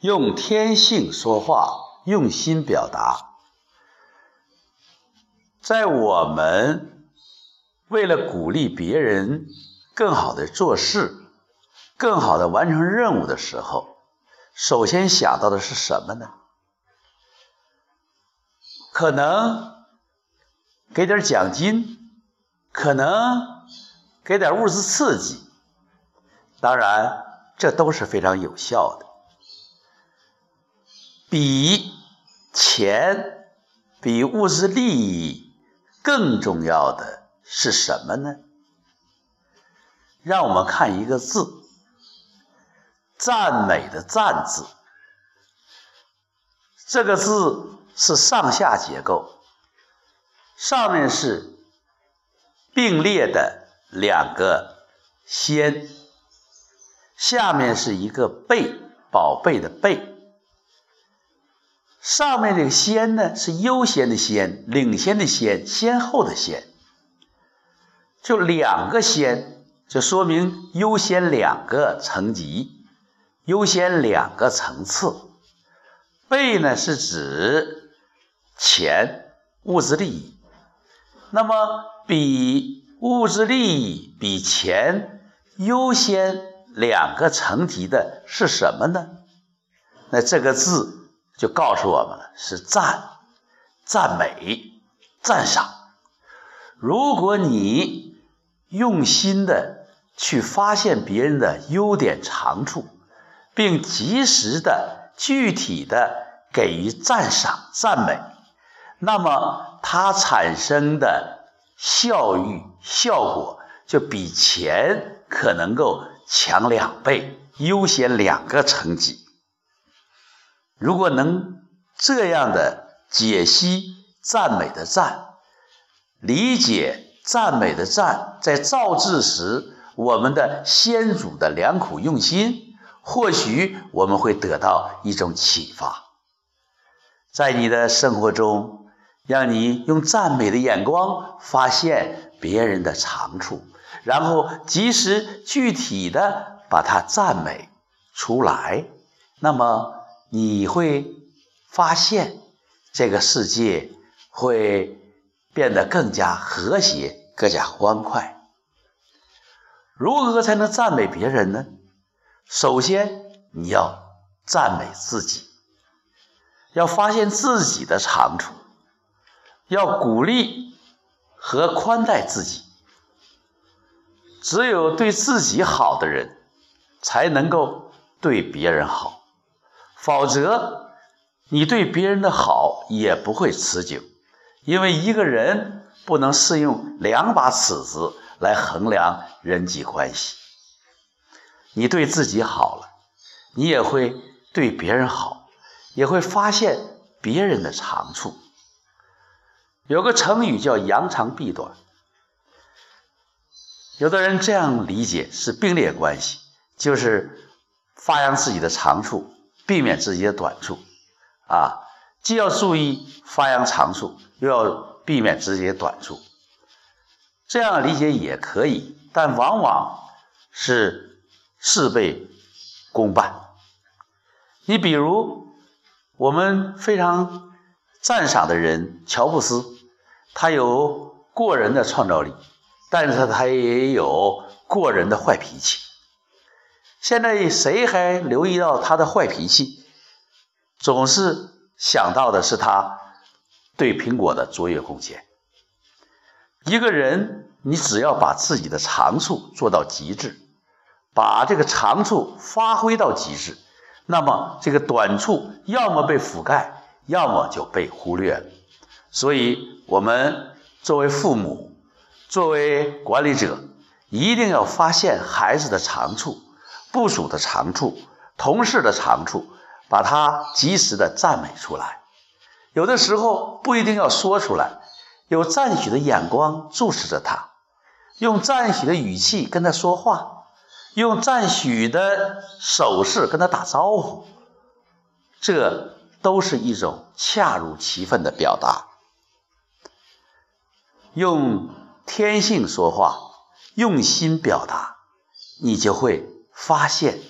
用天性说话，用心表达。在我们为了鼓励别人更好的做事、更好的完成任务的时候，首先想到的是什么呢？可能给点奖金，可能给点物质刺激。当然，这都是非常有效的。比钱、比物质利益更重要的是什么呢？让我们看一个字，赞美的“赞”字。这个字是上下结构，上面是并列的两个“先”。下面是一个贝，宝贝的贝。上面这个先呢，是优先的先，领先的先，先后的先。就两个先，就说明优先两个层级，优先两个层次。贝呢，是指钱，物质利益。那么，比物质利益比钱优先。两个层级的是什么呢？那这个字就告诉我们了，是赞、赞美、赞赏。如果你用心的去发现别人的优点长处，并及时的、具体的给予赞赏、赞美，那么它产生的效益效果就比钱可能够。强两倍，优先两个层级。如果能这样的解析赞美的赞，理解赞美的赞，在造字时我们的先祖的良苦用心，或许我们会得到一种启发。在你的生活中，让你用赞美的眼光发现别人的长处。然后及时具体的把它赞美出来，那么你会发现这个世界会变得更加和谐、更加欢快。如何才能赞美别人呢？首先你要赞美自己，要发现自己的长处，要鼓励和宽待自己。只有对自己好的人，才能够对别人好，否则你对别人的好也不会持久，因为一个人不能适用两把尺子来衡量人际关系。你对自己好了，你也会对别人好，也会发现别人的长处。有个成语叫扬长避短。有的人这样理解是并列关系，就是发扬自己的长处，避免自己的短处，啊，既要注意发扬长处，又要避免自己的短处。这样理解也可以，但往往是事倍功半。你比如我们非常赞赏的人乔布斯，他有过人的创造力。但是他也有过人的坏脾气。现在谁还留意到他的坏脾气？总是想到的是他对苹果的卓越贡献。一个人，你只要把自己的长处做到极致，把这个长处发挥到极致，那么这个短处要么被覆盖，要么就被忽略了。所以，我们作为父母。作为管理者，一定要发现孩子的长处、部属的长处、同事的长处，把它及时的赞美出来。有的时候不一定要说出来，有赞许的眼光注视着他，用赞许的语气跟他说话，用赞许的手势跟他打招呼，这都是一种恰如其分的表达。用。天性说话，用心表达，你就会发现，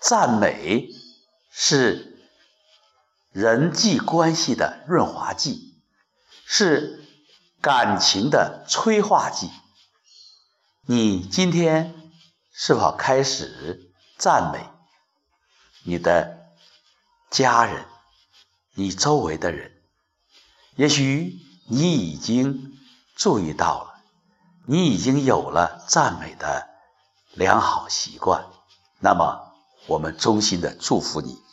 赞美是人际关系的润滑剂，是感情的催化剂。你今天是否开始赞美你的家人、你周围的人？也许你已经注意到了，你已经有了赞美的良好习惯。那么，我们衷心的祝福你。